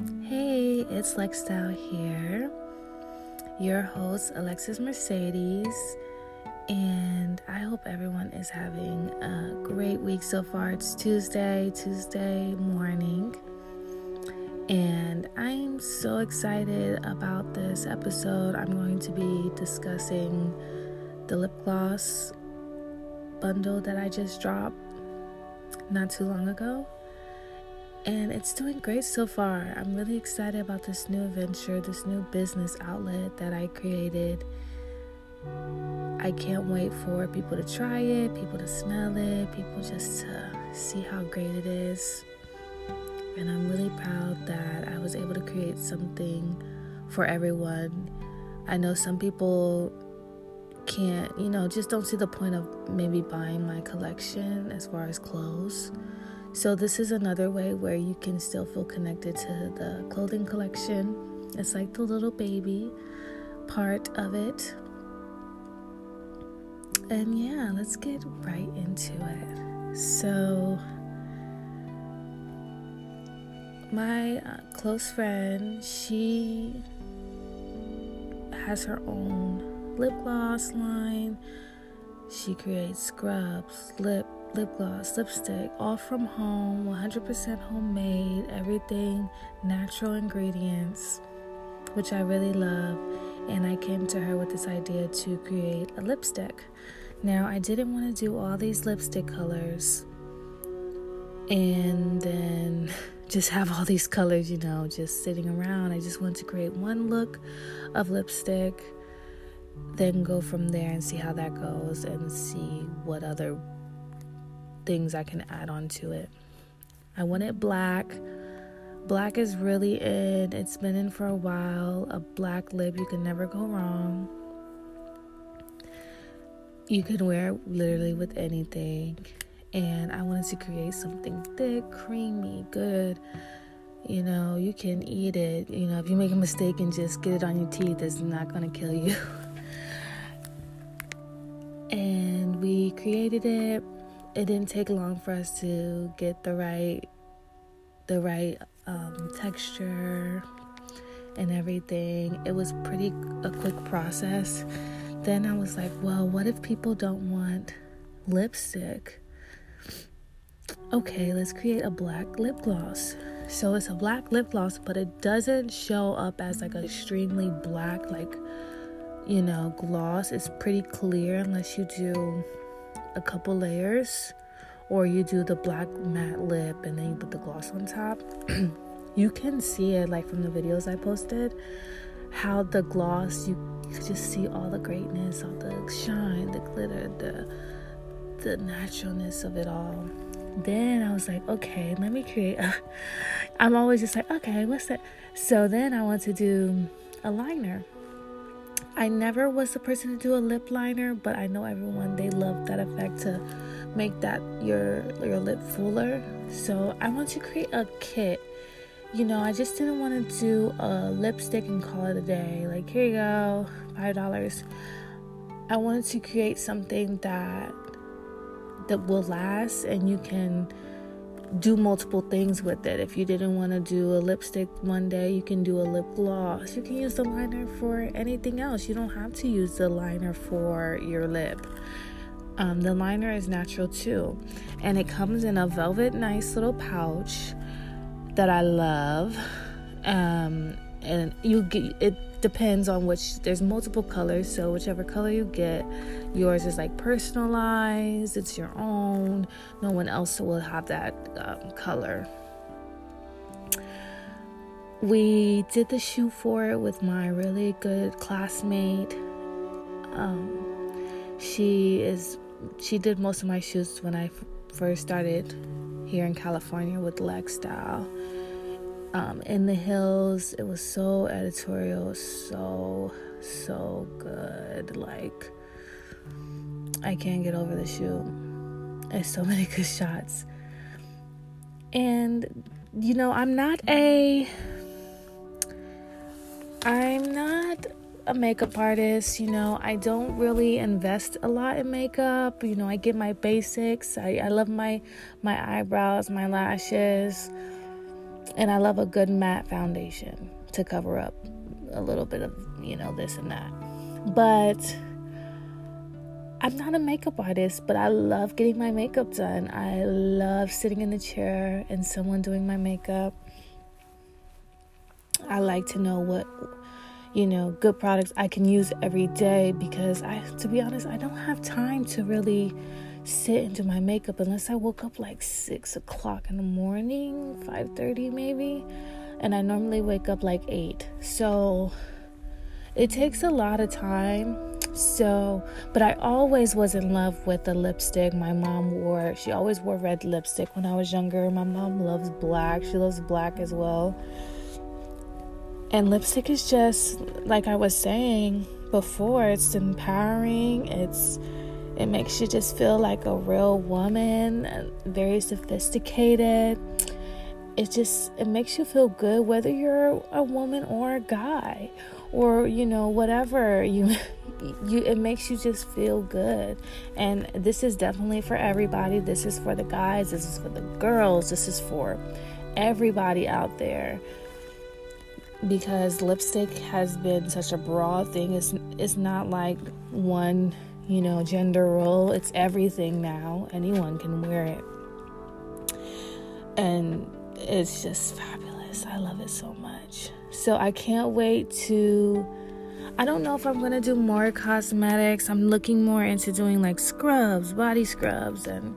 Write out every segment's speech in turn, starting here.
Hey, it's Lexstyle here, your host, Alexis Mercedes, and I hope everyone is having a great week so far. It's Tuesday, Tuesday morning, and I'm so excited about this episode. I'm going to be discussing the lip gloss bundle that I just dropped not too long ago and it's doing great so far. I'm really excited about this new adventure, this new business outlet that I created. I can't wait for people to try it, people to smell it, people just to see how great it is. And I'm really proud that I was able to create something for everyone. I know some people can't, you know, just don't see the point of maybe buying my collection as far as clothes. So, this is another way where you can still feel connected to the clothing collection. It's like the little baby part of it. And yeah, let's get right into it. So, my uh, close friend, she has her own lip gloss line. She creates scrubs, lip lip gloss, lipstick, all from home, 100% homemade, everything natural ingredients, which I really love. And I came to her with this idea to create a lipstick. Now, I didn't want to do all these lipstick colors and then just have all these colors, you know, just sitting around. I just wanted to create one look of lipstick, then go from there and see how that goes and see what other things I can add on to it. I want it black. Black is really in. It's been in for a while. A black lip, you can never go wrong. You can wear it literally with anything. And I wanted to create something thick, creamy, good. You know, you can eat it. You know, if you make a mistake and just get it on your teeth, it's not going to kill you. and we created it it didn't take long for us to get the right the right um, texture and everything. It was pretty a quick process. Then I was like, well, what if people don't want lipstick? Okay, let's create a black lip gloss. So it's a black lip gloss, but it doesn't show up as like extremely black, like, you know, gloss. It's pretty clear unless you do a couple layers or you do the black matte lip and then you put the gloss on top. You can see it like from the videos i posted how the gloss you, just see all the greatness all the shine the glitter the the naturalness of it all. Then i was like okay let me create i'm always just like okay what's that? So then i want to do a liner I never was the person to do a lip liner, but I know everyone they love that effect to make that your your lip fuller. So I want to create a kit. You know, I just didn't want to do a lipstick and call it a day. Like here you go, five dollars. I wanted to create something that that will last and you can do multiple things with it. If you didn't want to do a lipstick one day, you can do a lip gloss. You can use the liner for anything else. You don't have to use the liner for your lip. Um, the liner is natural too, and it comes in a velvet, nice little pouch that I love. Um, and you get it depends on which there's multiple colors so whichever color you get yours is like personalized it's your own no one else will have that um, color. We did the shoot for it with my really good classmate. Um, she is she did most of my shoots when I f- first started here in california with Lexstyle um, in the hills it was so editorial so so good. Like i can't get over the shoot there's so many good shots. And you know i'm not a i'm not a makeup artist you know. I don't really invest a lot in makeup. You know i get my basics. I, I love my my eyebrows my lashes And I love a good matte foundation to cover up a little bit of, you know, this and that. But I'm not a makeup artist, but I love getting my makeup done. I love sitting in the chair and someone doing my makeup. I like to know what you know, good products I can use every day because I to be honest, I don't have time to really sit and do my makeup unless I woke up like six o'clock in the morning, five thirty maybe. And I normally wake up like eight. So it takes a lot of time. So, but I always was in love with the lipstick my mom wore. She always wore red lipstick when I was younger. My mom loves black. She loves black as well. And lipstick is just like I was saying before, it's empowering. It's it makes you just feel like a real woman, very sophisticated. It just it makes you feel good whether you're a woman or a guy or you know whatever you you it makes you just feel good. And this is definitely for everybody. This is for the guys, this is for the girls, this is for everybody out there because lipstick has been such a broad thing. It's it's not like one, you know, gender role. It's everything now. Anyone can wear it. And it's just fabulous. I love it so much. So I can't wait to I don't know if I'm going to do more cosmetics. I'm looking more into doing like scrubs, body scrubs and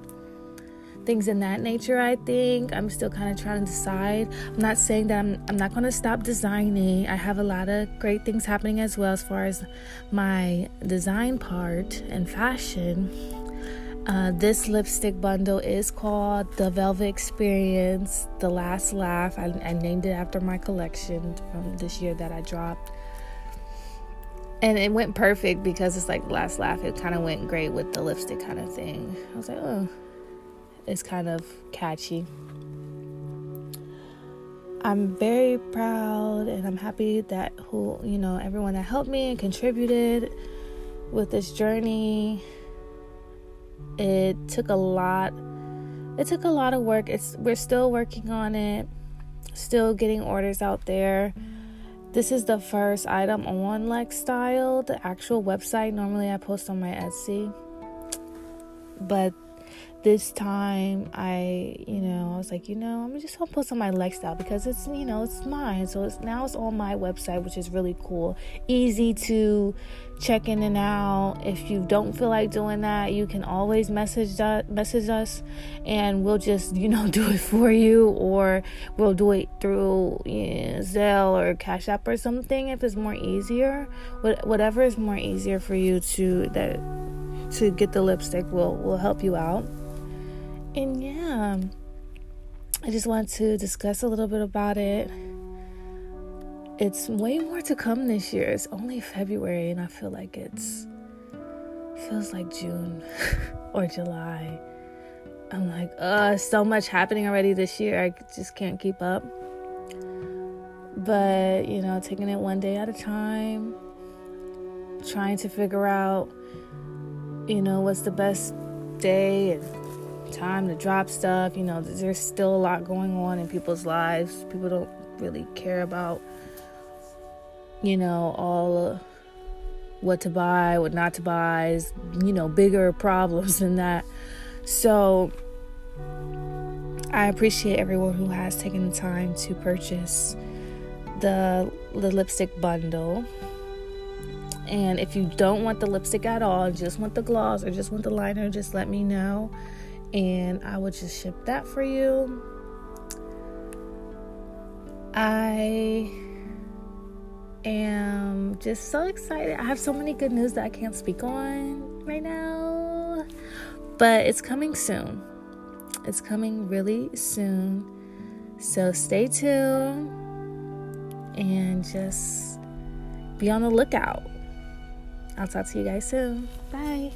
things in that nature i think. I'm still kind of trying to decide. I'm not saying that i'm, I'm not going to stop designing. I have a lot of great things happening as well as far as my design part and fashion. Uh, this lipstick bundle is called the velvet experience the last laugh. I, I named it after my collection from this year that i dropped. And it went perfect because it's like last laugh it kind of went great with the lipstick kind of thing. I was like oh is kind of catchy. I'm very proud and I'm happy that who, you know, everyone that helped me and contributed with this journey. It took a lot it took a lot of work. It's we're still working on it. Still getting orders out there. This is the first item on Lex Style, the actual website. Normally I post on my Etsy. But this time I, you know, I was like, you know, I'm just gonna post on my Lexstyle because it's, you know, it's mine. So it's now it's on my website, which is really cool. Easy to check in and out. If you don't feel like doing that, you can always message that message us, and we'll just, you know, do it for you, or we'll do it through know, Zelle or Cash App or something if it's more easier. Whatever is more easier for you to that to get the lipstick will will help you out. And yeah, I just want to discuss a little bit about it. It's way more to come this year. It's only February, and I feel like it's feels like June or July. I'm like, uh, so much happening already this year. I just can't keep up. But, you know, taking it one day at a time, trying to figure out, you know, what's the best day and time to drop stuff. You know, there's still a lot going on in people's lives. People don't really care about, you know, all uh, what to buy, what not to buy, is, you know, bigger problems than that. So I appreciate everyone who has taken the time to purchase the the lipstick bundle. And if you don't want the lipstick at all, just want the gloss or just want the liner, just let me know and I would just ship that for you. I am just so excited. I have so many good news that I can't speak on right now, but it's coming soon. It's coming really soon. So stay tuned and just be on the lookout. I'll talk to you guys soon. Bye.